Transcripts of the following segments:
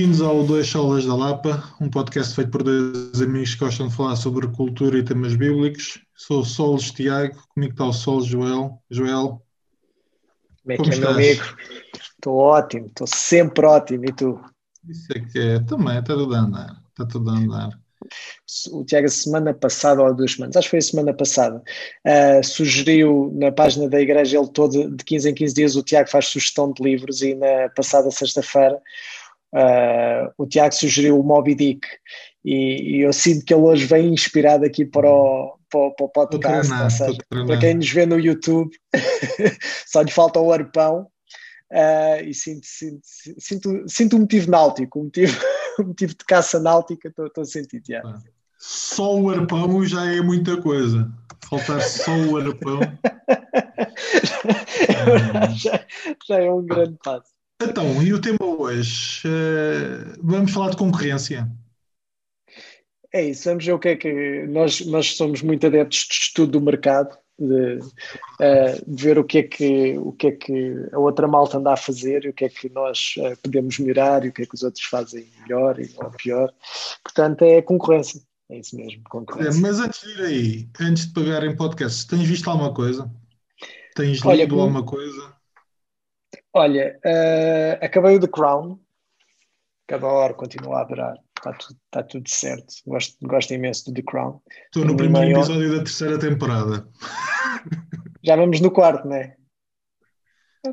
Bem-vindos ao Dois Solas da Lapa, um podcast feito por dois amigos que gostam de falar sobre cultura e temas bíblicos. Sou o Solos Tiago, comigo está o Solos Joel. Joel. Como é que é, meu amigo? Estou ótimo, estou sempre ótimo. E tu? Isso é que é, também, está tudo a andar. Está tudo a andar. O Tiago, semana passada, ou duas semanas, acho que foi a semana passada, uh, sugeriu na página da igreja, ele todo, de 15 em 15 dias, o Tiago faz sugestão de livros e na passada sexta-feira Uh, o Tiago sugeriu o Moby Dick e, e, eu sinto que ele hoje vem inspirado aqui para o, para, para o podcast. Treinar, seja, para quem nos vê no YouTube, só lhe falta o arpão. Uh, e sinto, sinto, sinto, sinto um motivo náutico, um motivo, um motivo de caça náutica, estou a sentir, Tiago. Só o arpão já é muita coisa. Faltar só o arpão. já, já é um grande passo. Então, e o tema hoje? Uh, vamos falar de concorrência. É isso, vamos ver o que é que. Nós, nós somos muito adeptos de estudo do mercado, de, uh, de, ver o que, é que, o que é que a outra malta anda a fazer e o que é que nós uh, podemos melhorar e o que é que os outros fazem melhor ou pior. Portanto, é concorrência. É isso mesmo, concorrência. É, mas antes de ir aí, antes de pagar em podcast, tens visto alguma coisa? Tens Olha, lido alguma coisa? Olha, uh, acabei o The Crown, cada hora continuo a adorar, está tudo, está tudo certo, gosto, gosto imenso do The Crown. Estou no primeiro maior... episódio da terceira temporada. Já vamos no quarto, não é?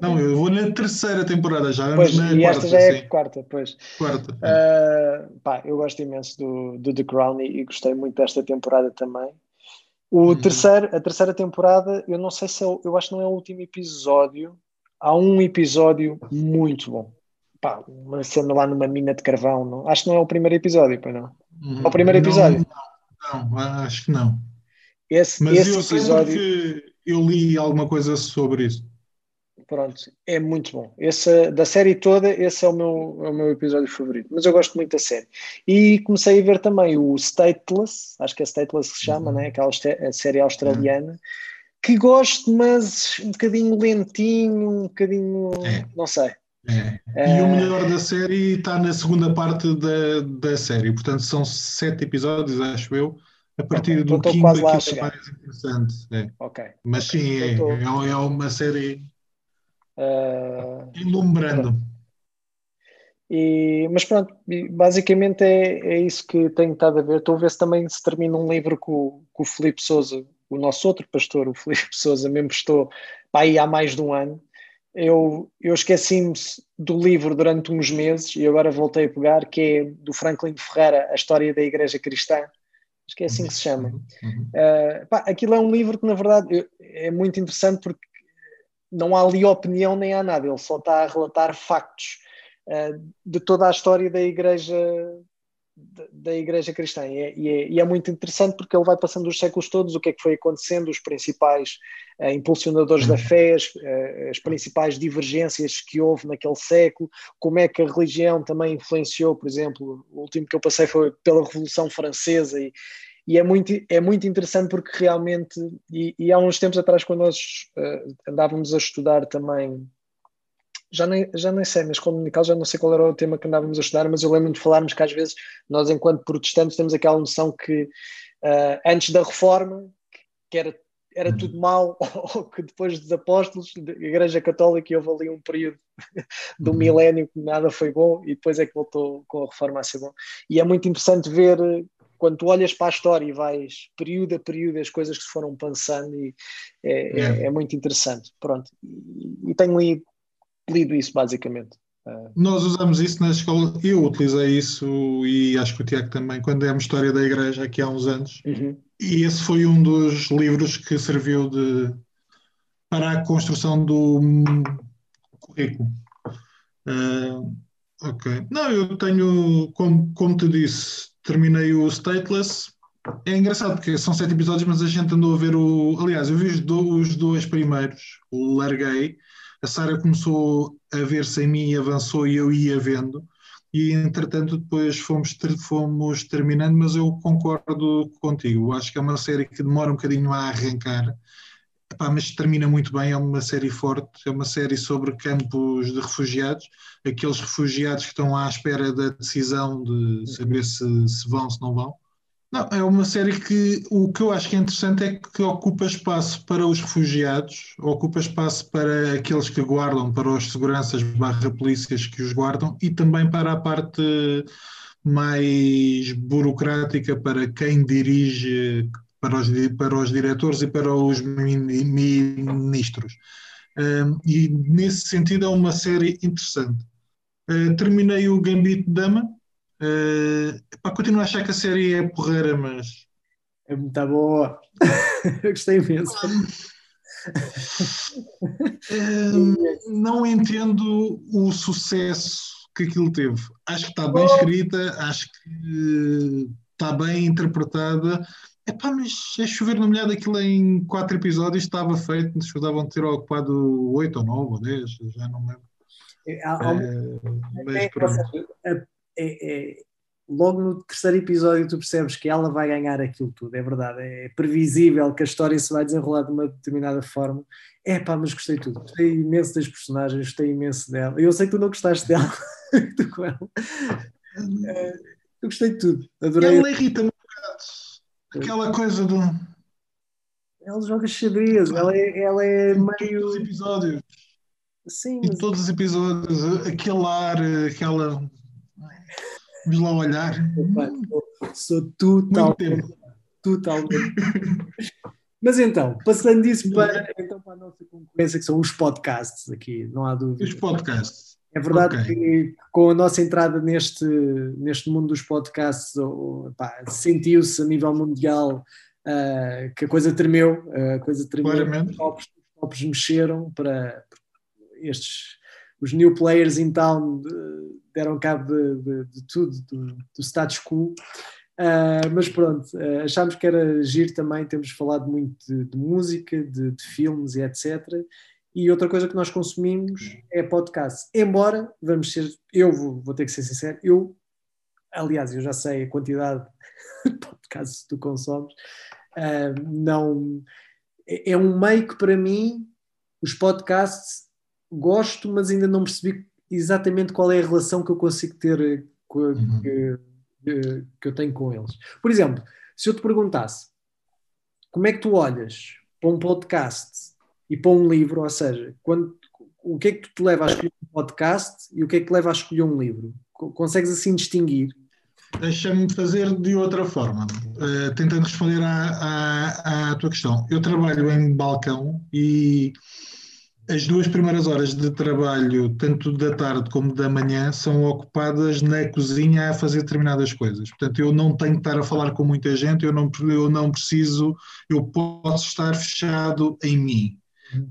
Não, eu vou na terceira temporada, já vamos pois, na e quarta. esta já é a quarta, pois. Quarta. Uh, pá, eu gosto imenso do, do The Crown e, e, gostei muito desta temporada também. O hum. terceiro, a terceira temporada, eu não sei se é, eu acho que não é o último episódio, há um episódio muito bom. Pá, uma cena lá numa mina de carvão. Não? Acho que não é o primeiro episódio, pois não? Uhum. É o primeiro episódio? Não, não, acho que não. Esse, Mas esse eu episódio. que eu li alguma coisa sobre isso. Pronto, é muito bom. Esse, da série toda, esse é o, meu, é o meu episódio favorito. Mas eu gosto muito da série. E comecei a ver também o Stateless, acho que é Stateless que se chama, uhum. né? aquela série australiana. Uhum que gosto, mas um bocadinho lentinho, um bocadinho. É. não sei. É. E o melhor da série está na segunda parte da, da série, portanto são sete episódios, acho eu. A partir okay, do então quinto aquilo é mais interessante. É. Okay. Mas okay. sim, é, então tô... é, é, uma série uh... ilumbrando. E, mas pronto, basicamente é, é isso que tenho estado a ver. Estou a ver se também se termina um livro com, com o Felipe Souza, o nosso outro pastor, o Felipe Souza, me emprestou para aí há mais de um ano. Eu, eu esqueci-me do livro durante uns meses e agora voltei a pegar, que é do Franklin Ferreira, A História da Igreja Cristã. Acho que é assim que se chama. Uhum. Uh, pá, aquilo é um livro que, na verdade, é muito interessante porque não há ali opinião nem há nada, ele só está a relatar factos uh, de toda a história da Igreja da Igreja Cristã. E é, e, é, e é, muito interessante porque ele vai passando os séculos todos o que é que foi acontecendo, os principais uh, impulsionadores da fé, as, uh, as, principais divergências que houve naquele século, como é que a religião também influenciou, por exemplo, o último que eu passei foi pela Revolução Francesa e, e é, muito, é muito interessante porque realmente, e, e há uns tempos atrás quando nós uh, andávamos a estudar também já nem, já nem sei, mas comunical já não sei qual era o tema que andávamos a estudar, mas eu lembro de falarmos que às vezes nós, enquanto protestantes, temos aquela noção que uh, antes da reforma, que era, era tudo uhum. mal, ou que depois dos apóstolos, da Igreja Católica, houve ali um período do uhum. milénio que nada foi bom e depois é que voltou com a reforma a ser bom. E é muito interessante ver quando tu olhas para a história e vais período a período as coisas que se foram pensando e é, é, é muito interessante. Pronto. E, e tenho lido lido isso basicamente. Nós usamos isso na escola, eu utilizei isso e acho que o Tiago também, quando demos História da Igreja aqui há uns anos. Uhum. E esse foi um dos livros que serviu de, para a construção do currículo. Uh, ok. Não, eu tenho, como, como te disse, terminei o Stateless. É engraçado porque são sete episódios, mas a gente andou a ver o. Aliás, eu vi os, do, os dois primeiros, o larguei a Sara começou a ver sem mim e avançou e eu ia vendo. E entretanto, depois fomos, ter, fomos terminando, mas eu concordo contigo. Acho que é uma série que demora um bocadinho a arrancar. Epá, mas termina muito bem, é uma série forte, é uma série sobre campos de refugiados, aqueles refugiados que estão à espera da decisão de saber se, se vão, se não vão. Não, é uma série que o que eu acho que é interessante é que ocupa espaço para os refugiados, ocupa espaço para aqueles que guardam, para os seguranças barra polícias que os guardam e também para a parte mais burocrática para quem dirige, para os, para os diretores e para os ministros. Um, e nesse sentido é uma série interessante. Uh, terminei o Gambito Dama. Uh, pá, continuo a achar que a série é porreira, mas. É muito boa. Eu gostei imenso. Um, não entendo o sucesso que aquilo teve. Acho que está bem escrita, acho que está bem interpretada. Epá, mas é chover no molhado aquilo em quatro episódios estava feito, escusavam ter ocupado oito ou nove ou dez, já não lembro. É, há, é, é, é, logo no terceiro episódio tu percebes que ela vai ganhar aquilo tudo, é verdade, é previsível que a história se vai desenrolar de uma determinada forma. É pá, mas gostei tudo, gostei imenso das personagens, gostei imenso dela. Eu sei que tu não gostaste dela, tu com ela. É, eu gostei de tudo, adorei. Ela irrita-me um bocado, aquela coisa do. Ela joga xadrez, ela é, ela é em meio. Todos os episódios. Sim, em todos os episódios, aquele ar, aquela. Diz lá olhar. Sou totalmente. Totalmente. Mas então, passando isso para, então, para a nossa concorrência, que são os podcasts aqui, não há dúvida. Os podcasts. É verdade okay. que com a nossa entrada neste, neste mundo dos podcasts sentiu-se a nível mundial uh, que a coisa tremeu, uh, a coisa tremeu, Claramente. os tops, os tops mexeram para estes os new players in town deram cabo de, de, de tudo, do, do status quo. Uh, mas pronto, uh, achámos que era giro também, temos falado muito de, de música, de, filmes e etc. E outra coisa que nós consumimos é podcast. Embora, vamos ser, eu vou, vou ter que ser sincero, eu, aliás, eu já sei a quantidade de podcasts que tu consomes, uh, não, é, é um meio que para mim, os podcasts, gosto, mas ainda não percebi exatamente qual é a relação que eu consigo ter com, uhum. que, que, que eu tenho com eles. Por exemplo, se eu te perguntasse como é que tu olhas para um podcast e para um livro, ou seja, quando, o que é que te leva a escolher um podcast e o que é que te leva a escolher um livro? Consegues assim distinguir? Deixa-me fazer de outra forma, uh, tentando responder à, à, à, tua questão. Eu trabalho em balcão e as duas primeiras horas de trabalho, tanto da tarde como da manhã, são ocupadas na cozinha a fazer determinadas coisas. Portanto, eu não tenho que estar a falar com muita gente, eu não, eu não preciso, eu posso estar fechado em mim.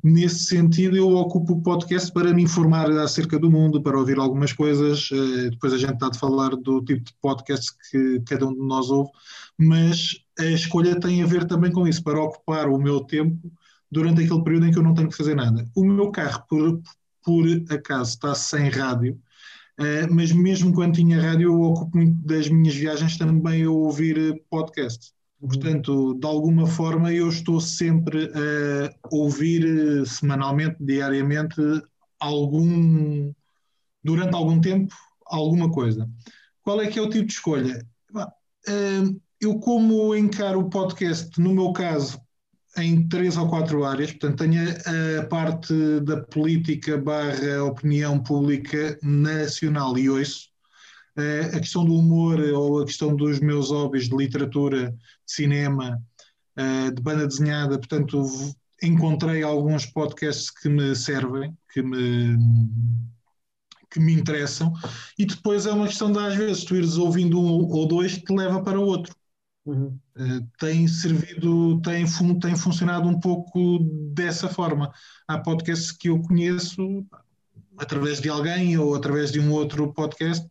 Nesse sentido, eu ocupo o podcast para me informar acerca do mundo, para ouvir algumas coisas. Eh, depois a gente está de falar do tipo de podcast que cada um de nós ouve, mas a escolha tem a ver também com isso, para ocupar o meu tempo durante aquele período em que eu não tenho que fazer nada. O meu carro, por, por acaso, está sem rádio, uh, mas mesmo quando tinha rádio, eu ocupo muito das minhas viagens também a ouvir eh, podcast. Uhum. Portanto, de alguma forma, eu estou sempre a ouvir eh, semanalmente, diariamente, algum, durante algum tempo, alguma coisa. Qual é que é o tipo de escolha? Eu, como encaro o podcast, no meu caso, em três ou quatro áreas, portanto, tenho a, parte da política barra opinião pública nacional e ouço, uh, a questão do humor ou a questão dos meus hobbies de literatura, de cinema, uh, de banda desenhada, portanto, encontrei alguns podcasts que me servem, que me que me interessam, e depois é uma questão de às vezes tu ires ouvindo um ou dois que te leva para o outro. Uhum. Uh, tem servido, tem, fun tem funcionado um pouco dessa forma. Há podcasts que eu conheço através de alguém ou através de um outro podcast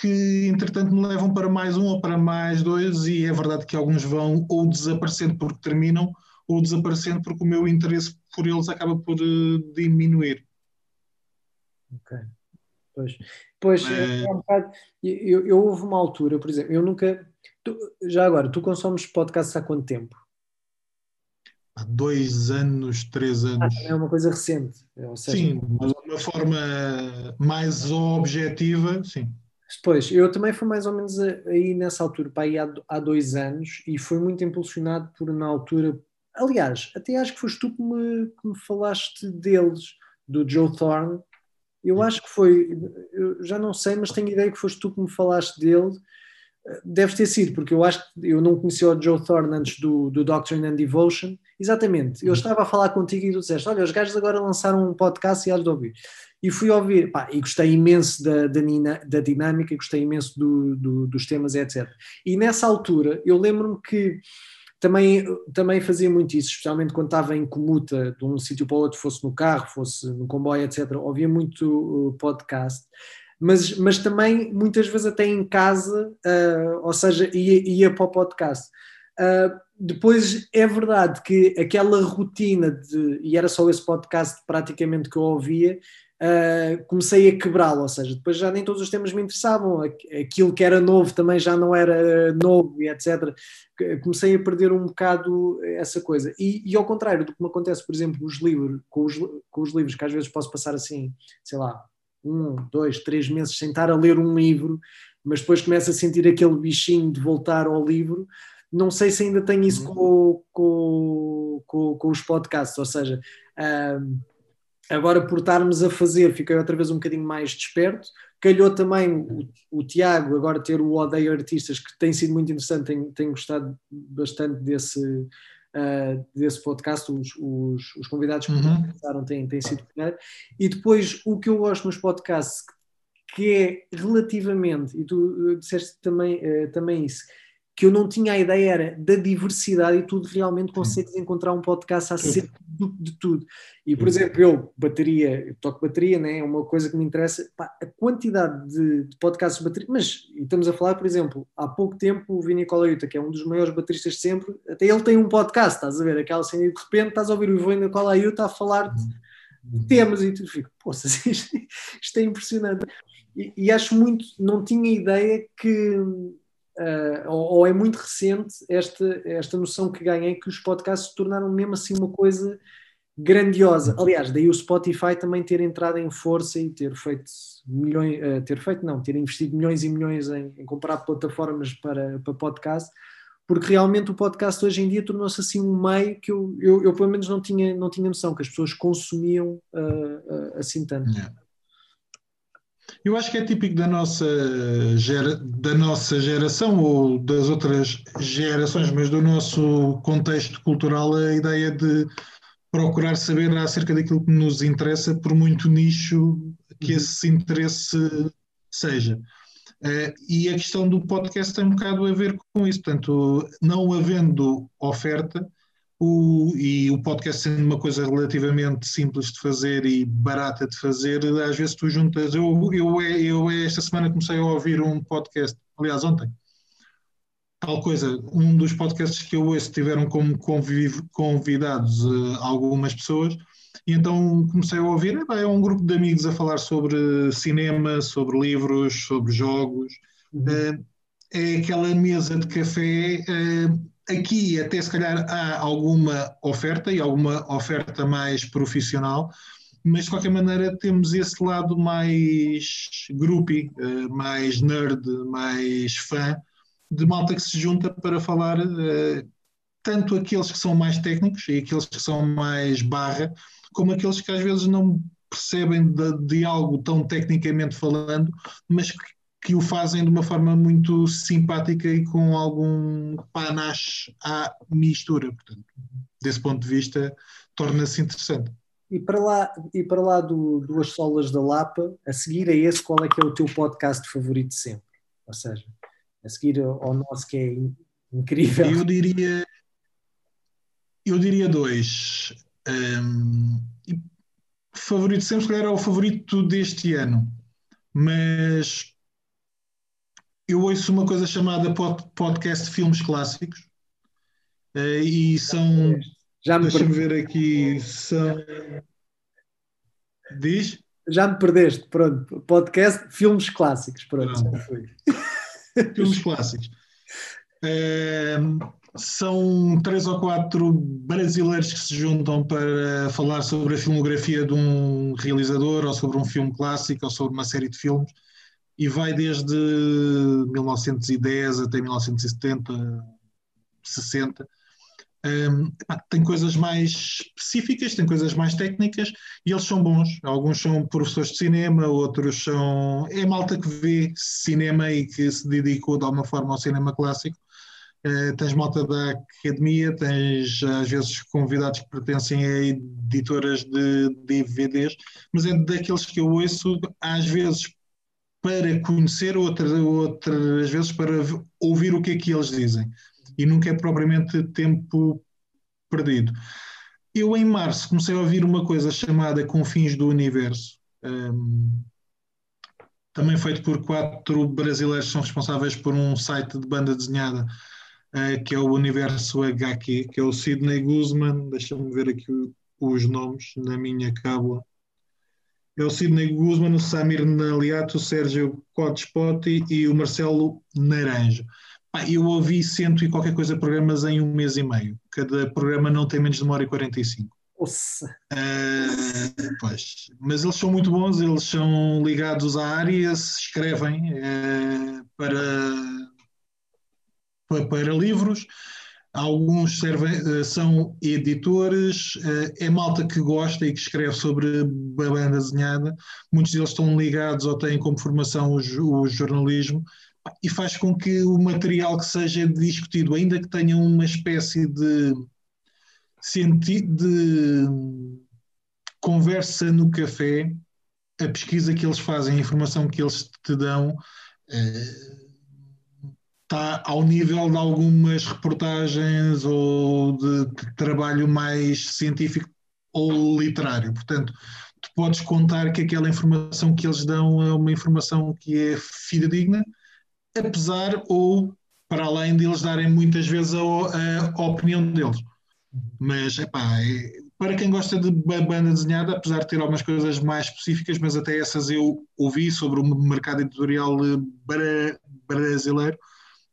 que entretanto me levam para mais um ou para mais dois e é verdade que alguns vão ou desaparecendo porque terminam ou desaparecendo porque o meu interesse por eles acaba por uh, diminuir. Ok. Pois, pois é, é um bocado, eu, eu houve uma altura, por exemplo, eu nunca Tu, já agora, tu consomes podcasts há quanto tempo? há dois anos, três ah, anos. Ah, é uma coisa recente. Seja, sim, mas de uma forma mais objetiva, sim. Pois, eu também fui mais ou menos aí nessa altura, para aí há, há dois anos, e foi muito impulsionado por, na altura, aliás, até acho que foste tu que me, que me falaste deles, do Joe Thorne. Eu acho que foi, já não sei, mas tenho ideia que foste tu que me falaste dele. Deve ter sido, porque eu acho que eu não conhecia o Joe Thorne antes do, do Doctrine and Devotion. Exatamente, eu uhum. estava a falar contigo e tu disseste: Olha, os gajos agora lançaram um podcast e has de ouvir e fui ouvir, pá, e gostei imenso da, da, da dinâmica, gostei imenso do, do, dos temas, etc. E nessa altura, eu lembro-me que também, também fazia muito isso, especialmente quando estava em comuta de um sítio para o outro, fosse no carro, fosse no comboio, etc. Ouvia muito podcast, mas, mas também muitas vezes até em casa, uh, ou seja, ia, ia para o podcast. Uh, depois é verdade que aquela rotina de, e era só esse podcast praticamente que eu ouvia, uh, comecei a quebrá-lo, ou seja, depois já nem todos os temas me interessavam, aquilo que era novo também já não era novo e etc. Comecei a perder um bocado essa coisa. E, e ao contrário do que me acontece, por exemplo, os livros, com, os, com os livros, que às vezes posso passar assim, sei lá, um, dois, três meses sem estar a ler um livro, mas depois começo a sentir aquele bichinho de voltar ao livro. Não sei se ainda tenho isso uhum. com, com, com, com os podcasts, ou seja, um, Agora, por estarmos a fazer, fiquei outra vez um bocadinho mais desperto. Calhou também o, o Tiago agora ter o Odeio Artistas, que tem sido muito interessante, tenho, tenho gostado bastante desse, uh, desse podcast. Os, os, os convidados que uhum. passaram têm, têm sido primeiro. E depois, o que eu gosto nos podcasts, que é relativamente, e tu disseste também, uh, também isso, que eu não tinha a ideia era da diversidade e tu realmente consegues encontrar um podcast acerca de, de, tudo. E, por exemplo, eu, bateria, eu toco bateria, né? é uma coisa que me interessa, pá, a quantidade de, de, podcasts de bateria, mas estamos a falar, por exemplo, há pouco tempo o Vini Colaiuta, que é um dos maiores bateristas de sempre, até ele tem um podcast, estás a ver, aquela cena e de repente estás a ouvir o Vini Colaiuta a falar de, de temas e tu fica, poxa, isto, isto é impressionante. E, e acho muito, não tinha ideia que uh, ou, ou, é muito recente esta, esta noção que ganhei que os podcasts se tornaram mesmo assim uma coisa grandiosa. Aliás, daí o Spotify também ter entrado em força e ter feito milhões, uh, ter feito não, ter investido milhões e milhões em, em comprar plataformas para, para podcast, porque realmente o podcast hoje em dia tornou-se assim um meio que eu, eu, eu, pelo menos não tinha, não tinha noção que as pessoas consumiam uh, uh, assim tanto. Yeah. Eu acho que é típico da nossa, gera, da nossa geração ou das outras gerações, mas do nosso contexto cultural, a ideia de procurar saber acerca daquilo que nos interessa, por muito nicho que uhum. esse interesse seja. Uh, e a questão do podcast tem um bocado a ver com isso. Portanto, não havendo oferta, o, e o podcast sendo uma coisa relativamente simples de fazer e barata de fazer, às vezes tu juntas. Eu, eu, eu esta semana comecei a ouvir um podcast, aliás, ontem, tal coisa, um dos podcasts que eu ouço tiveram como convidados uh, algumas pessoas, e então comecei a ouvir. É um grupo de amigos a falar sobre cinema, sobre livros, sobre jogos. Uhum. Uh, é aquela mesa de café. Uh, aqui até se calhar há alguma oferta e alguma oferta mais profissional, mas de qualquer maneira temos esse lado mais groupie, eh, mais nerd, mais fã, de malta que se junta para falar eh, tanto aqueles que são mais técnicos e aqueles que são mais barra, como aqueles que às vezes não percebem de, de algo tão tecnicamente falando, mas que que o fazem de uma forma muito simpática e com algum panache à mistura. Portanto, desse ponto de vista, torna-se interessante. E para lá, e para lá do Duas Solas da Lapa, a seguir a esse, qual é que é o teu podcast favorito sempre? Ou seja, a seguir ao nosso que é incrível. Eu diria, eu diria dois. Um, favorito sempre, se calhar, é o favorito deste ano. Mas eu ouço uma coisa chamada podcast Filmes Clássicos uh, e são. Já me Deixa-me ver aqui. São. Diz? Já me perdeste, pronto. Podcast Filmes Clássicos, pronto. pronto. Filmes Clássicos. Uh, são três ou quatro brasileiros que se juntam para falar sobre a filmografia de um realizador, ou sobre um filme clássico, ou sobre uma série de filmes, e vai desde 1910 até 1970, 60. Um, tem coisas mais específicas, tem coisas mais técnicas e eles são bons. Alguns são professores de cinema, outros são. É malta que vê cinema e que se dedicou de alguma forma ao cinema clássico. Uh, tens malta da academia, tens às vezes convidados que pertencem a editoras de DVDs, mas é daqueles que eu ouço, às vezes para conhecer, outras, outras vezes para ouvir o que é que eles dizem e nunca é propriamente tempo perdido. Eu, em março, comecei a ouvir uma coisa chamada Confins do Universo, um, também feito por quatro brasileiros que são responsáveis por um site de banda desenhada, uh, que é o Universo HQ, que é o Sidney Guzman, deixa-me ver aqui os nomes na minha cábula. É o Sidney Guzman, o Samir Naliato, o Sérgio Codespoti e o Marcelo Naranjo. Ah, eu ouvi cento e qualquer coisa programas em um mês e meio. Cada programa não tem menos de uma hora e 45. Nossa! Uh, pois, mas eles são muito bons, eles são ligados à área, escrevem uh, para, para, para, livros, alguns servem, uh, são editores, é malta que gosta e que escreve sobre a banda desenhada, muitos deles estão ligados ou têm como formação o, o jornalismo e faz com que o material que seja discutido, ainda que tenha uma espécie de sentido de conversa no café, a pesquisa que eles fazem, a informação que eles te dão, está ao nível de algumas reportagens ou de, de trabalho mais científico ou literário. Portanto, tu podes contar que aquela informação que eles dão é uma informação que é fidedigna apesar ou para além deles darem muitas vezes a, a, a opinião deles. Mas, epá, é, para quem gosta de banda desenhada, apesar de ter algumas coisas mais específicas, mas até essas eu ouvi sobre o mercado editorial eh, brasileiro,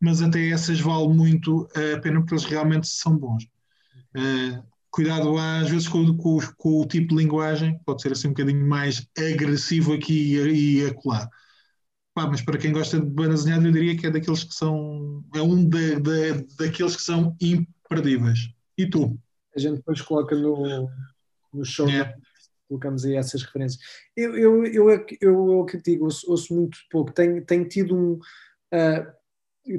mas até essas vale muito a pena porque eles realmente são bons. Uh, cuidado às vezes com, com, com, o tipo de linguagem, pode ser assim um bocadinho mais agressivo aqui e, e acolá. Pá, mas para quem gosta de banda desenhada, eu diria que é daqueles que são. É um de, de, daqueles que são imperdíveis. E tu? A gente depois coloca no, no show, é. colocamos aí essas referências. Eu, eu, eu, eu, eu que digo, ouço, ouço, muito pouco. Tenho, tenho tido um. Uh,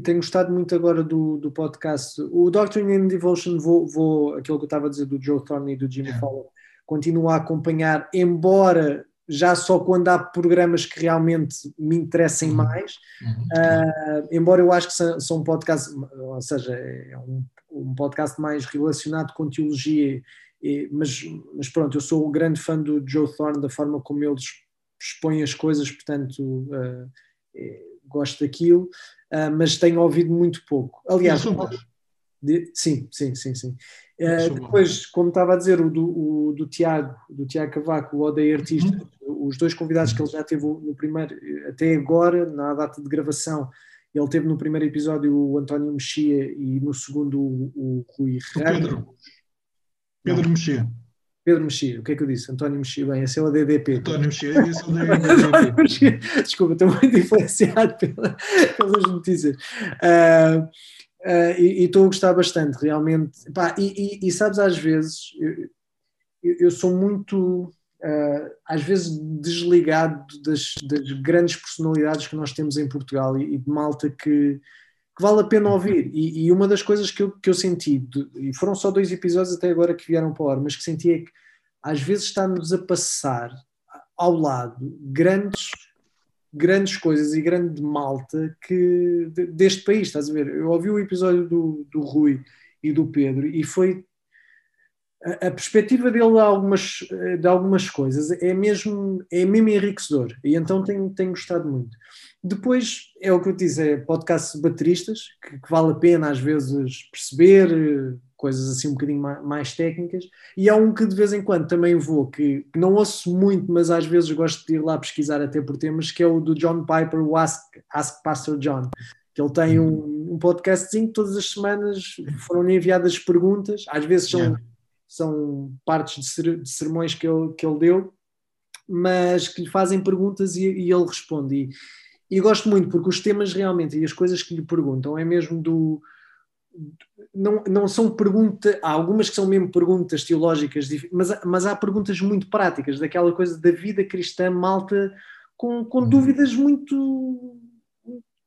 tenho gostado muito agora do, do podcast. O Doctrine and Devotion, vou, vou, aquilo que eu estava a dizer do Joe Thorne e do Jimmy é. Fallon, continuo a acompanhar, embora já só quando há programas que realmente me interessem uhum. mais, uh, embora eu acho que são, são podcasts, ou seja, é um, um podcast mais relacionado com teologia, e, mas, mas pronto, eu sou um grande fã do Joe Thorne, da forma como eles expõem as coisas, portanto uh, é, gosto daquilo, uh, mas tenho ouvido muito pouco. Aliás, de, sim, sim, sim, sim. Uh, depois, como estava a dizer, o do, o do Tiago, do Tiago Cavaco, o Odeio Artista, uhum. os dois convidados que ele já teve no primeiro, até agora, na data de gravação, ele teve no primeiro episódio o António Mexia e no segundo o, o Rui Pedro. Pedro Mexia. Pedro Mexia, o que é que eu disse? António Mexia, bem, esse é o DDP. António Mexia, esse é o DDP. Desculpa, estou muito influenciado pela, pelas notícias. Uh, Uh, e estou a gostar bastante, realmente. Pá, e, e, e, sabes, às vezes, eu, eu sou muito, uh, às vezes, desligado das, das, grandes personalidades que nós temos em Portugal e, e de malta que, que, vale a pena ouvir. E, uma das coisas que eu, que eu senti, e foram só dois episódios até agora que vieram para o ar, mas que senti é que às vezes está-nos a passar ao lado grandes grandes coisas e grande malta que, deste país, estás a ver? Eu ouvi o episódio do, do Rui e do Pedro e foi a, a perspectiva dele de algumas, de algumas coisas é mesmo, é mesmo enriquecedor e então tenho, tenho gostado muito. Depois é o que eu disse, é podcast bateristas, que, que vale a pena às vezes perceber, coisas assim um bocadinho mais, técnicas, e há um que de vez em quando também vou, que, que, não ouço muito, mas às vezes gosto de ir lá pesquisar até por temas, que é o do John Piper, o Ask, Ask Pastor John, que ele tem um, um podcastzinho todas as semanas foram enviadas perguntas, às vezes são, yeah. são partes de, ser, de sermões que ele, que ele deu, mas que lhe fazem perguntas e, e ele responde. E, e gosto muito porque os temas realmente e as coisas que lhe perguntam é mesmo do. Não, não são perguntas, há algumas que são mesmo perguntas teológicas, mas, mas há perguntas muito práticas, daquela coisa da vida cristã, malta, com, com uhum. dúvidas muito,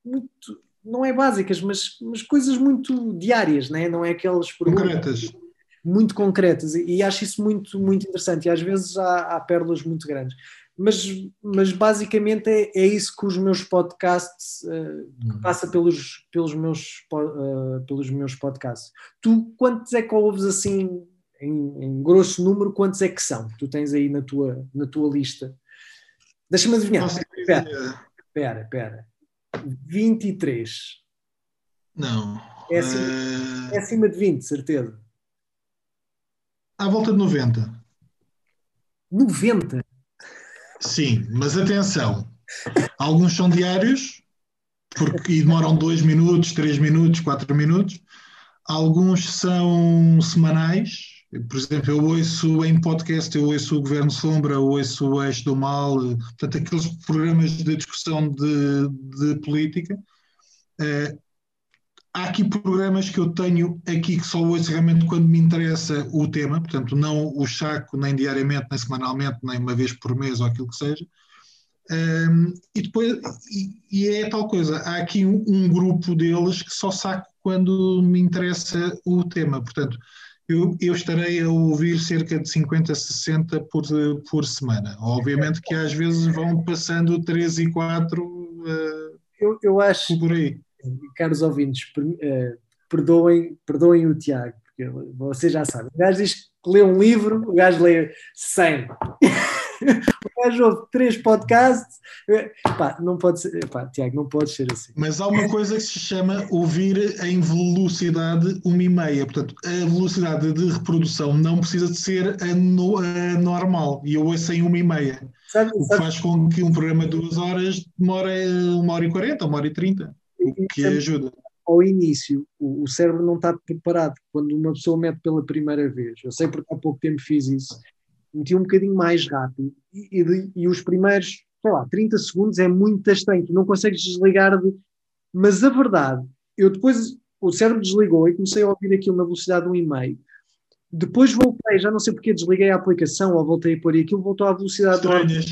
muito, não é básicas, mas, mas coisas muito diárias, né? não é aquelas perguntas. Concretas muito concretas e, acho isso muito, muito interessante e às vezes há, há pérolas muito grandes. Mas, mas basicamente é, é isso que os meus podcasts uh, que passa pelos, pelos, meus, uh, pelos meus podcasts. Tu quantos é que ouves assim, em, em, grosso número, quantos é que são? Tu tens aí na tua, na tua lista. Deixa-me adivinhar. Espera, espera, espera. 23. Não. É acima, uh... é acima de 20, certeza à volta de 90. 90? Sim, mas atenção, alguns são diários porque, e demoram 2 minutos, 3 minutos, 4 minutos. Alguns são semanais. Por exemplo, eu ouço em podcast, eu ouço o Governo Sombra, eu ouço o Eixo do Mal, portanto, aqueles programas de discussão de, de política. Uh, há aqui programas que eu tenho aqui que só ouço realmente quando me interessa o tema, portanto, não o saco nem diariamente, nem semanalmente, nem uma vez por mês ou aquilo que seja. Um, e depois, e, e, é tal coisa, há aqui um, um, grupo deles que só saco quando me interessa o tema, portanto, eu, eu, estarei a ouvir cerca de 50, 60 por, por semana. Obviamente que às vezes vão passando 3 e 4 uh, eu, eu acho, por aí caros ouvintes, uh, perdoem, perdoem o Tiago, porque vocês já sabem. O gajo diz que lê um livro, o gajo lê 100. o gajo ouve três podcasts. Pá, não pode ser, pá, Tiago, não pode ser assim. Mas há uma coisa que se chama ouvir em velocidade 1,5. Portanto, a velocidade de reprodução não precisa de ser a, no, a normal. E eu ouço em 1,5. Sabe, o que faz com que um programa de duas horas demore uma hora e quarenta, uma hora e trinta o que ajuda. Ao início, o, o, cérebro não está preparado. Quando uma pessoa mete pela primeira vez, eu sei porque há pouco tempo fiz isso, meti um bocadinho mais rápido e, e, e os primeiros, sei lá, 30 segundos é muito estranho, tu não consegues desligar de. Mas a verdade, eu depois, o cérebro desligou e comecei a ouvir aquilo na velocidade de um e-mail. Depois voltei, já não sei porque desliguei a aplicação ou voltei a pôr e aquilo voltou à velocidade Estranhas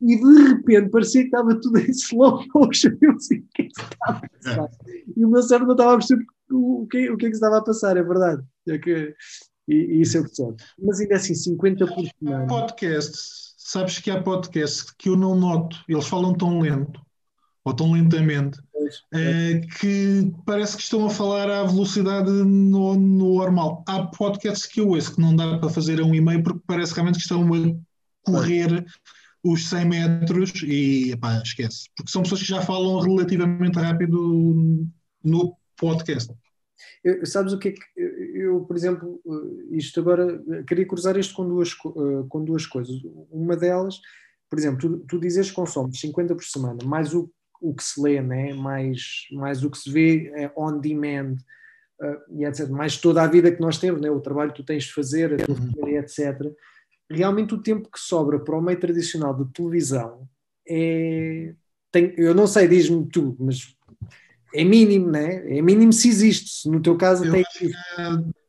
e de repente parecia que estava tudo em slow motion. Eu assim, o que é que estava a passar? E o meu cérebro não estava a perceber o que, o que é que estava a passar, é verdade. É que, e, e isso é o que sou. Mas ainda assim, 50 por semana. Podcasts, sabes que há podcasts que eu não noto, eles falam tão lento ou tão lentamente é, que parece que estão a falar à velocidade no, no, normal. Há podcasts que eu ouço que não dá para fazer a um e-mail porque parece realmente que estão a correr os 100 metros e epá, esquece, porque são pessoas que já falam relativamente rápido no podcast. Eu, sabes o que é que eu, por exemplo, isto agora queria cruzar isto com duas, com duas coisas. Uma delas, por exemplo, tu, tu dizes que consomes 50 por semana, mais o, o que se lê, né? mais, mais o que se vê é on demand, uh, e etc. Mais toda a vida que nós temos, né? o trabalho que tu tens de fazer, a tua uhum. família, etc realmente o tempo que sobra para o meio tradicional de televisão é. Tem, eu não sei, diz-me tu, mas é mínimo, né? É mínimo se existe. No teu caso, eu tem.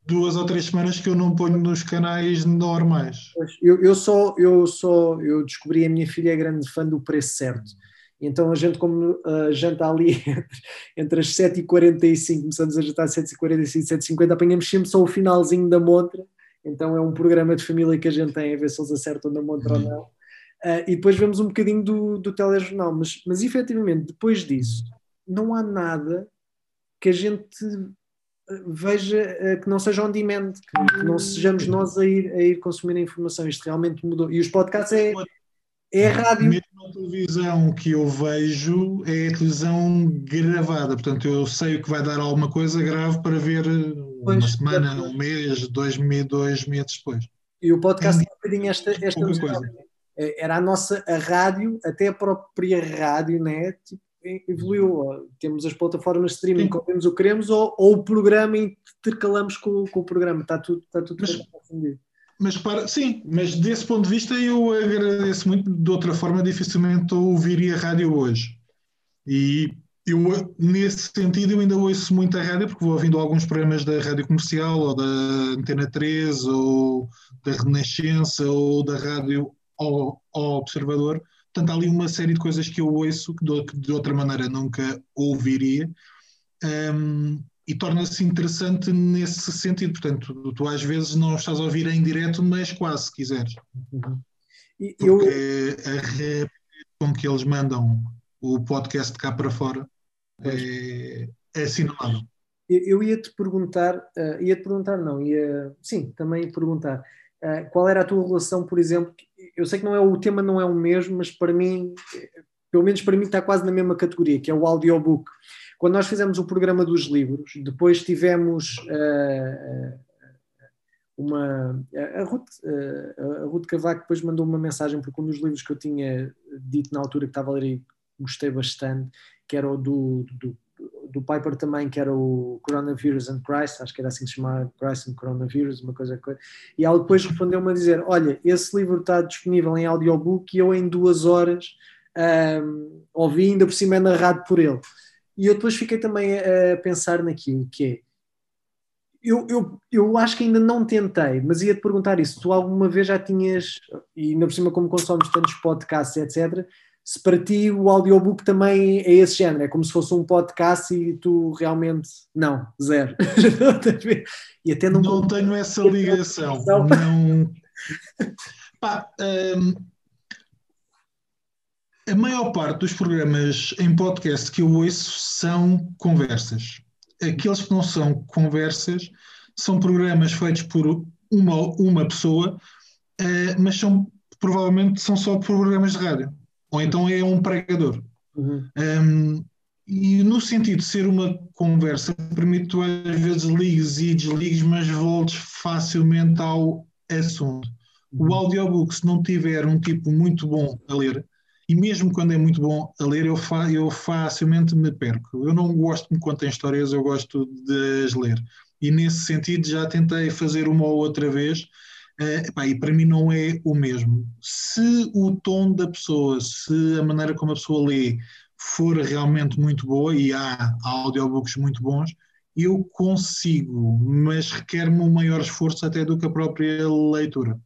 duas ou três semanas que eu não ponho nos canais normais. Eu, eu só, eu só, eu descobri a minha filha é grande fã do preço certo. Então a gente, como a janta ali entre as 7h45, começamos a jantar às 7h45, 7h50, apanhamos sempre só o finalzinho da montra então é um programa de família que a gente tem a ver se eles acertam na montra uhum. ou não. Uh, e depois vemos um bocadinho do, do telejornal, mas, mas efetivamente depois disso não há nada que a gente ah, veja uh, que não seja on demand, que, que, não sejamos nós a ir, a ir consumir a informação. Isto realmente mudou. E os podcasts é, é a rádio. Mesmo a televisão que eu vejo é a televisão gravada, portanto eu sei o que vai dar alguma coisa grave para ver pois, uma semana, é, um mês, dois, dois meses depois. E o podcast tem um bocadinho esta, esta coisa. É, era a nossa a rádio, até a própria rádio, né? Tipo, evoluiu. Temos as plataformas de streaming, comemos o que queremos, ou, ou o programa intercalamos com, com o programa. Está tudo, está tudo mas, confundido. Mas para, sim, mas desse ponto de vista eu agradeço muito. De outra forma, dificilmente ouviria rádio hoje. E eu, nesse sentido, eu ainda ouço muito a rádio, porque vou ouvindo alguns programas da rádio comercial, ou da Antena 3, ou da Renascença, ou da rádio ao, ao Observador. Portanto, há ali uma série de coisas que eu ouço que de, que de outra maneira nunca ouviria. Um, e torna-se interessante nesse sentido. Portanto, tu, às vezes não estás a ouvir em direto, mas quase, se quiseres. Uhum. E, Porque eu... a rap com que eles mandam o podcast cá para fora é, é assinalável. Eu ia-te perguntar, uh, ia-te perguntar, não, ia, sim, também perguntar, uh, qual era a tua relação, por exemplo, eu sei que não é, o tema não é o mesmo, mas para mim, pelo menos para mim está quase na mesma categoria, que é o audiobook. Quando nós fizemos o programa dos livros, depois tivemos uh, uma. A Ruth, a Ruth Cavaco depois mandou uma mensagem, porque um dos livros que eu tinha dito na altura que estava a ler e gostei bastante, que era o do, do, do Piper também, que era o Coronavirus and Christ, acho que era assim que se chamava, Christ and Coronavirus, uma coisa, coisa. E ela depois respondeu-me a dizer: Olha, esse livro está disponível em audiobook e eu em duas horas um, ouvi, ainda por cima é narrado por ele. E eu depois fiquei também a, pensar naquilo que é. Eu, eu, eu acho que ainda não tentei, mas ia-te perguntar isso. Tu alguma vez já tinhas, e ainda por cima, como consomes tantos podcasts, etc., se para ti o audiobook também é esse género, é como se fosse um podcast e tu realmente não, zero. e até não, não tenho essa ligação. Não. Pá, hum, a maior parte dos programas em podcast que eu ouço são conversas. Aqueles que não são conversas são programas feitos por uma, uma pessoa, uh, mas são provavelmente são só programas de rádio ou então é um pregador. Uhum. Um, e no sentido de ser uma conversa, permite tu às vezes ligues e desligues, mas voltes facilmente ao assunto. Uhum. O audiobook, se não tiver um tipo muito bom a ler, e mesmo quando é muito bom a ler, eu, fa eu facilmente me perco. Eu não gosto de me contar histórias, eu gosto de as ler. E nesse sentido já tentei fazer uma ou outra vez, Uh, epá, e para mim não é o mesmo. Se o tom da pessoa, se a maneira como a pessoa lê for realmente muito boa, e há, há audiobooks muito bons, eu consigo, mas requer-me um maior esforço até do que a própria leitura.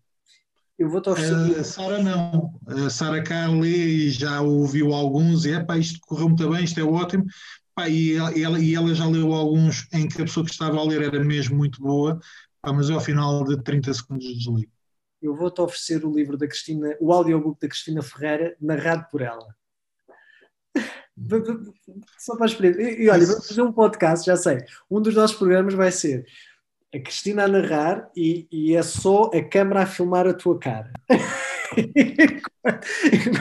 Eu vou-te oferecer. A Sara não. A Sara cá lê e já ouviu alguns, e é pá, isto correu muito bem, isto é ótimo. Pá, e, ela, e ela já leu alguns em que a pessoa que estava a ler era mesmo muito boa, ah, mas eu ao final de 30 segundos desligo. Eu vou-te oferecer o livro da Cristina, o audiobook da Cristina Ferreira, narrado por ela. Só para experimentar. E, e olha, vamos fazer um podcast, já sei. Um dos nossos programas vai ser a Cristina a narrar e, e é só a câmera a filmar a tua cara.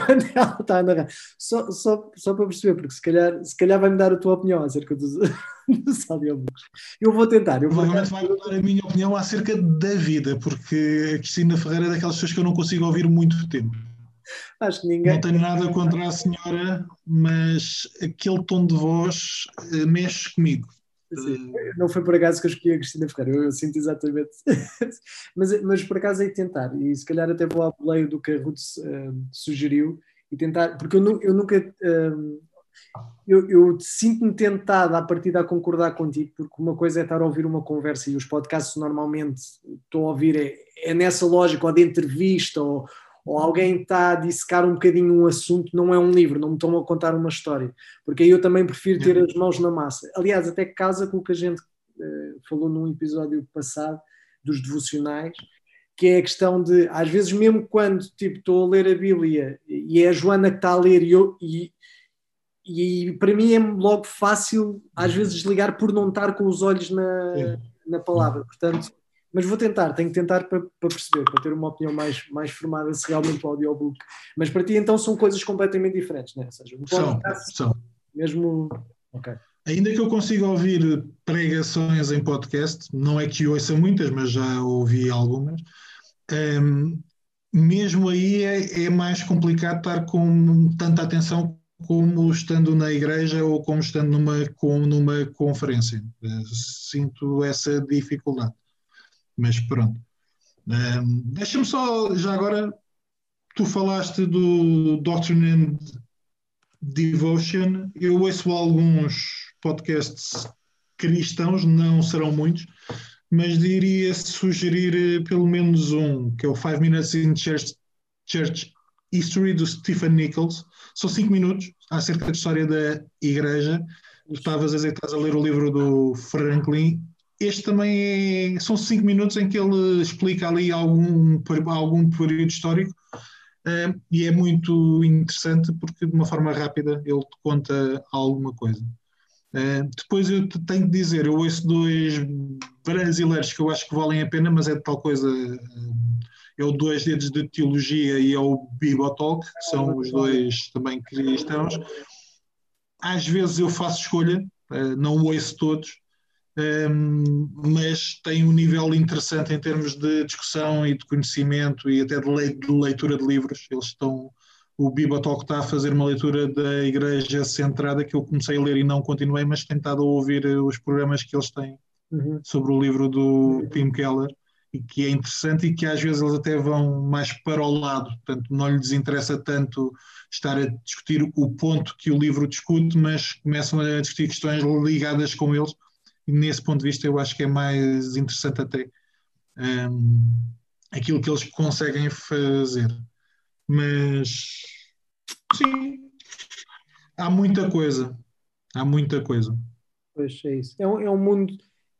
quando ela está a narrar. Só, só, só para perceber, porque se calhar, se calhar vai-me dar a tua opinião acerca dos, dos audiobooks. Eu vou tentar. Eu Provavelmente vai dar a minha opinião acerca da vida, porque a Cristina Ferreira é daquelas pessoas que eu não consigo ouvir muito tempo. Acho que ninguém. Não tenho nada contra a senhora, mas aquele tom de voz eh, mexe comigo. Sim, não foi por acaso que eu escolhi a Cristina Ferreira, eu, eu sinto exatamente. mas, mas por acaso é tentar, e se calhar até vou ao boleio do que a Ruth uh, sugeriu, e tentar, porque eu, eu nunca. Uh, eu, eu sinto-me tentado a partir a concordar contigo, porque uma coisa é estar a ouvir uma conversa e os podcasts normalmente estou a ouvir é, é nessa lógica, ou de entrevista, ou, ou alguém está a dissecar um bocadinho um assunto, não é um livro, não me estão a contar uma história, porque aí eu também prefiro ter uhum. as mãos na massa. Aliás, até casa com o que a gente uh, falou num episódio passado dos devocionais, que é a questão de, às vezes, mesmo quando tipo, estou a ler a Bíblia e é a Joana que está a ler e, eu, e, e para mim é logo fácil, às vezes, desligar por não estar com os olhos na, na palavra. Portanto, mas vou tentar, tenho que tentar para, para, perceber, para ter uma opinião mais, mais formada se realmente o audiobook. Mas para ti então são coisas completamente diferentes, não é? Ou seja, um são, são. Mesmo. Ok. Ainda que eu consiga ouvir pregações em podcast, não é que ouça muitas, mas já ouvi algumas, um, mesmo aí é, é, mais complicado estar com tanta atenção como estando na igreja ou como estando numa, com, numa conferência. Uh, sinto essa dificuldade. Mas pronto. Um, Deixa-me só, já agora, tu falaste do Doctrine and Devotion. Eu ouço alguns podcasts cristãos, não serão muitos, mas diria sugerir pelo menos um, que é o Five Minutes in Church, Church History do Stephen Nichols. São cinco minutos acerca da história da Igreja. Tu estavas a dizer que estás a ler o livro do Franklin. Este também é, são cinco minutos em que ele explica ali algum, algum período histórico uh, e é muito interessante porque de uma forma rápida ele te conta alguma coisa. Uh, depois eu tenho que dizer, eu ouço dois brasileiros que eu acho que valem a pena, mas é de tal coisa. Uh, é o Dois Dedos de Teologia e é o Bibotalk, que são os dois também cristãos. Às vezes eu faço escolha, não ouço todos, um, mas tem um nível interessante em termos de discussão e de conhecimento e até de, leitura de livros. Eles estão o Bibotalk está a fazer uma leitura da Igreja Centrada que eu comecei a ler e não continuei, mas tentado a ouvir eh, os programas que eles têm uhum. sobre o livro do. Tim Keller e que é interessante e que às vezes eles até vão mais para o lado, portanto não lhes interessa tanto estar a discutir o ponto que o livro discute, mas começam a discutir questões ligadas com eles e nesse ponto de vista eu acho que é mais interessante até um, aquilo que eles conseguem fazer. Mas sim, há muita coisa. Há muita coisa. Pois é isso. É um, é um mundo,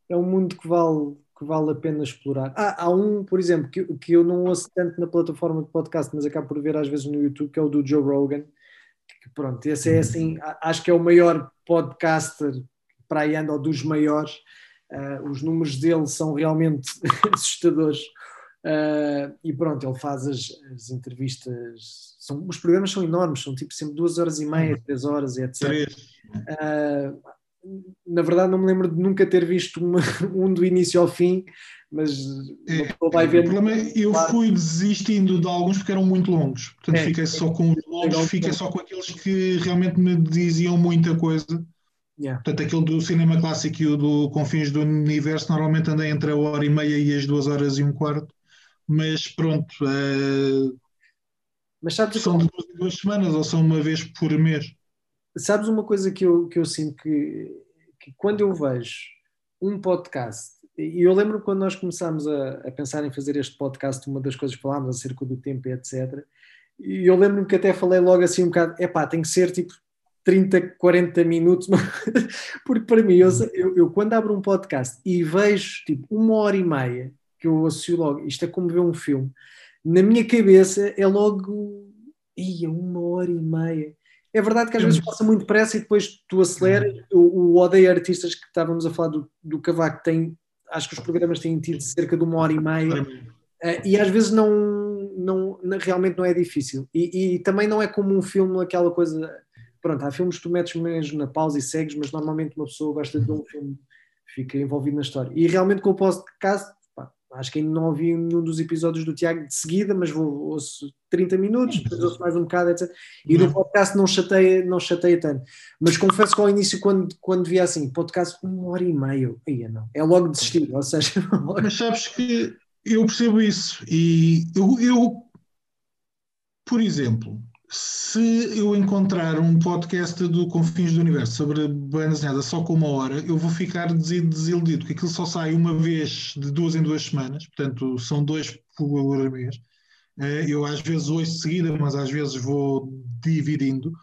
é um mundo que vale, que vale a pena explorar. Ah, há um, por exemplo, que, que eu não ouço tanto na plataforma de podcast, mas acabo por ver às vezes no YouTube, que é o do Joe Rogan. Que, pronto, esse é assim, acho que é o maior podcaster para aí anda, ou dos maiores. Uh, os números dele são realmente assustadores. Uh, e pronto, ele faz as, as entrevistas. São, os programas são enormes, são tipo sempre duas horas e meia, três horas, etc. Uh, na verdade, não me lembro de nunca ter visto uma, um do início ao fim, mas é, vai ver. O problema é eu fui desistindo de alguns porque eram muito longos, portanto, é, fiquei só com os longos, fiquei só com aqueles que realmente me diziam muita coisa. Yeah. Portanto, aquele do cinema clássico e o do Confins do Universo normalmente anda entre a hora e meia e as duas horas e um quarto mas pronto. Uh, mas sabes são de duas, duas semanas ou são uma vez por mês? Sabes uma coisa que eu, que eu sinto que, que quando eu vejo um podcast, e eu lembro quando nós começámos a, a, pensar em fazer este podcast, uma das coisas que falámos acerca do tempo e etc. E eu lembro-me que até falei logo assim um bocado: é pá, tem que ser tipo 30, 40 minutos, porque para mim, eu, eu, quando abro um podcast e vejo tipo uma hora e meia que eu associo logo, isto é como ver um filme, na minha cabeça é logo, ia, uma hora e meia. É verdade que às vezes passa muito depressa e depois tu aceleras. O, o Odeio Artistas que estávamos a falar do, do Cavaco tem, acho que os programas têm tido cerca de uma hora e meia. Uh, e às vezes não, não, realmente não é difícil. E, e, também não é como um filme, aquela coisa. Pronto, há filmes que tu metes mesmo na pausa e segues, mas normalmente uma pessoa gosta de um filme, fica envolvido na história. E realmente com o podcast acho que ainda não ouvi nenhum dos episódios do Tiago de seguida, mas vou ouço 30 minutos, depois ouço mais um bocado, etc. E no podcast não chateia, não chateia tanto. Mas confesso que ao início, quando, quando via assim, podcast uma hora e meia, aí não. É logo desistir, ou seja. Mas sabes que eu percebo isso. E eu, eu por exemplo, se eu encontrar um podcast do Confins do Universo sobre banda desenhada só com uma hora, eu vou ficar desiludido, porque aquilo só sai uma vez de duas em duas semanas, portanto são dois por mês. Eh, eu às vezes ouço de seguida, mas às vezes vou dividindo.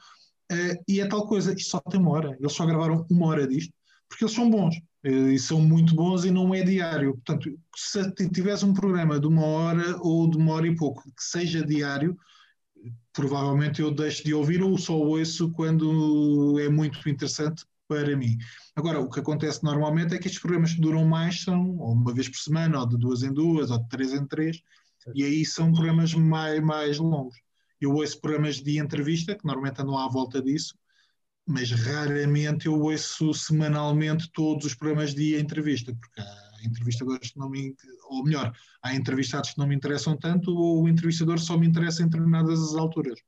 Eh, e é tal coisa, isto só tem uma hora. Eles só gravaram uma hora disto, porque eles são bons. Eh, e são muito bons e não é diário. Portanto, se tivesse um programa de uma hora ou de uma hora e pouco que seja diário, provavelmente eu deixo de ouvir ou só ouço quando é muito interessante para mim. Agora, o que acontece normalmente é que estes programas que duram mais são ou uma vez por semana, ou de duas em duas, ou de três em três, e aí são programas mais, mais longos. Eu ouço programas de entrevista, que normalmente andam à volta disso, mas raramente eu ouço semanalmente todos os programas de entrevista, porque há entrevistadores que não me, ou melhor, há entrevistados que não me interessam tanto, ou o entrevistador só me interessa em determinadas alturas.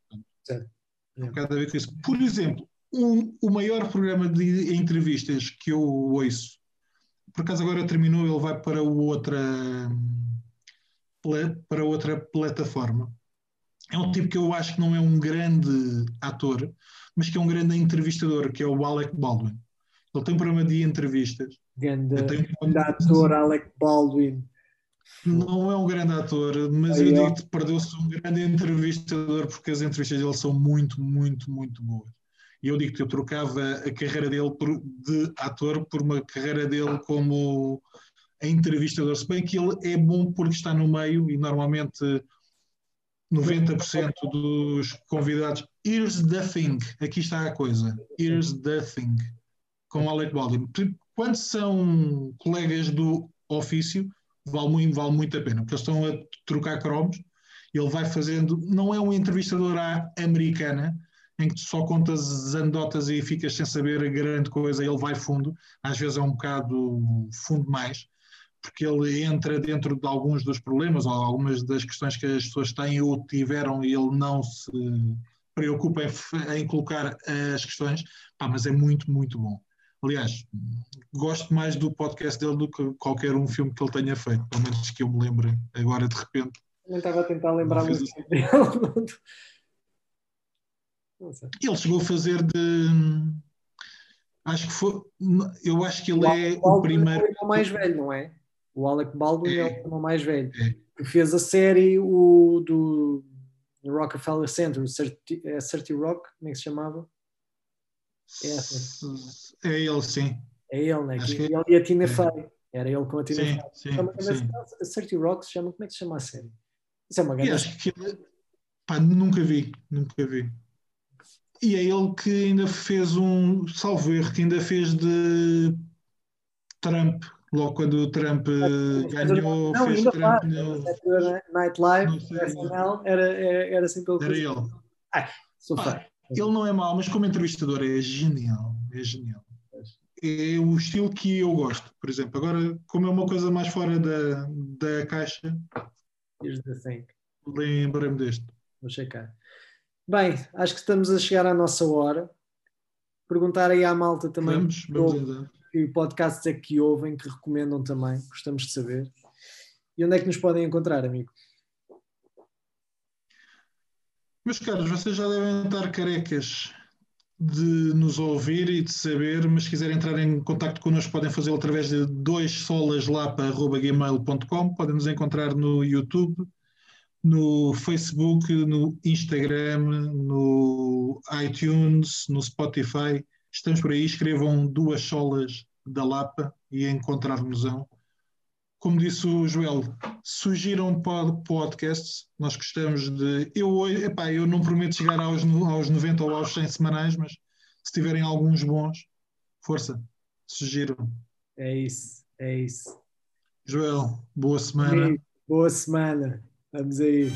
Certo. Um bocado a ver com isso. Por exemplo, um, o maior programa de entrevistas que eu ouço, por acaso agora terminou, ele vai para outra para outra plataforma. É um tipo que eu acho que não é um grande ator, mas que é um grande entrevistador, que é o Alec Baldwin. Ele tem um programa de entrevistas. Grande, um grande ator, Alec Baldwin. Não é um grande ator, mas Aí eu digo que perdeu-se um grande entrevistador porque as entrevistas dele são muito, muito, muito boas. E eu digo que eu trocava a carreira dele por, de ator por uma carreira dele como entrevistador, se bem que ele é bom porque está no meio e normalmente 90% dos convidados. Here's the thing, aqui está a coisa. Here's the thing, com Alec Baldwin. Quando são colegas do ofício, vale muito, vale muito a pena, porque eles estão a trocar cromos. Ele vai fazendo, não é um entrevistador à americana, em que tu só contas anedotas e ficas sem saber grande coisa, ele vai fundo, às vezes é um bocado fundo mais, porque ele entra dentro de alguns dos problemas ou algumas das questões que as pessoas têm ou tiveram e ele não se preocupa em, em colocar as questões, mas é muito, muito bom. Aliás, gosto mais do podcast dele do que qualquer um filme que ele tenha feito, pelo menos que eu me lembre agora de repente. Eu estava a tentar lembrar muito assim. dele. Ele chegou a fazer de. Acho que foi. Eu acho que ele o é o primeiro. É o mais velho, não é? O Alec Baldwin é, é o irmão mais velho. É. Que fez a série o, do Rockefeller Center, o 30, é 30 Rock, como é que se chamava? É, assim. É ele, sim. É ele, né? Que, ele e a Tina é. Fey. Era ele com a Tina sim, Fey. Sim, chama, sim. 30 Rock se chama, como é que se chama a série? Isso é uma grande. Acho que pá, nunca vi, nunca vi. E é ele que ainda fez um, salvo erro, que ainda fez de Trump, logo quando o Trump ganhou, não, fez Trump faz, no... Night Live, SNL, era, era, era sempre ele. Era ele. Ai, sou fã. Ele não é mau, mas como entrevistador é genial, é genial. É o estilo que eu gosto, por exemplo. Agora, como é uma coisa mais fora da, da caixa, lembrei-me deste. Vou checar. Bem, acho que estamos a chegar à nossa hora. Perguntar aí à malta também. Vamos, vamos que podcasts é que ouvem, que recomendam também, gostamos de saber. E onde é que nos podem encontrar, amigo? Meus caros, vocês já devem estar carecas de nos ouvir e de saber, mas se quiserem entrar em contato connosco, podem fazê-lo através de dois solaslapa.gmail.com. Podem nos encontrar no YouTube, no Facebook, no Instagram, no iTunes, no Spotify. Estamos por aí, escrevam duas solas da Lapa e encontrar-nos-ão. Como disse o Joel, sugiram podcasts, nós gostamos de. Eu, epá, eu não prometo chegar aos, aos 90 ou aos 100 semanais, mas se tiverem alguns bons, força, sugiram. É isso, é isso. Joel, boa semana. Boa semana. Vamos aí.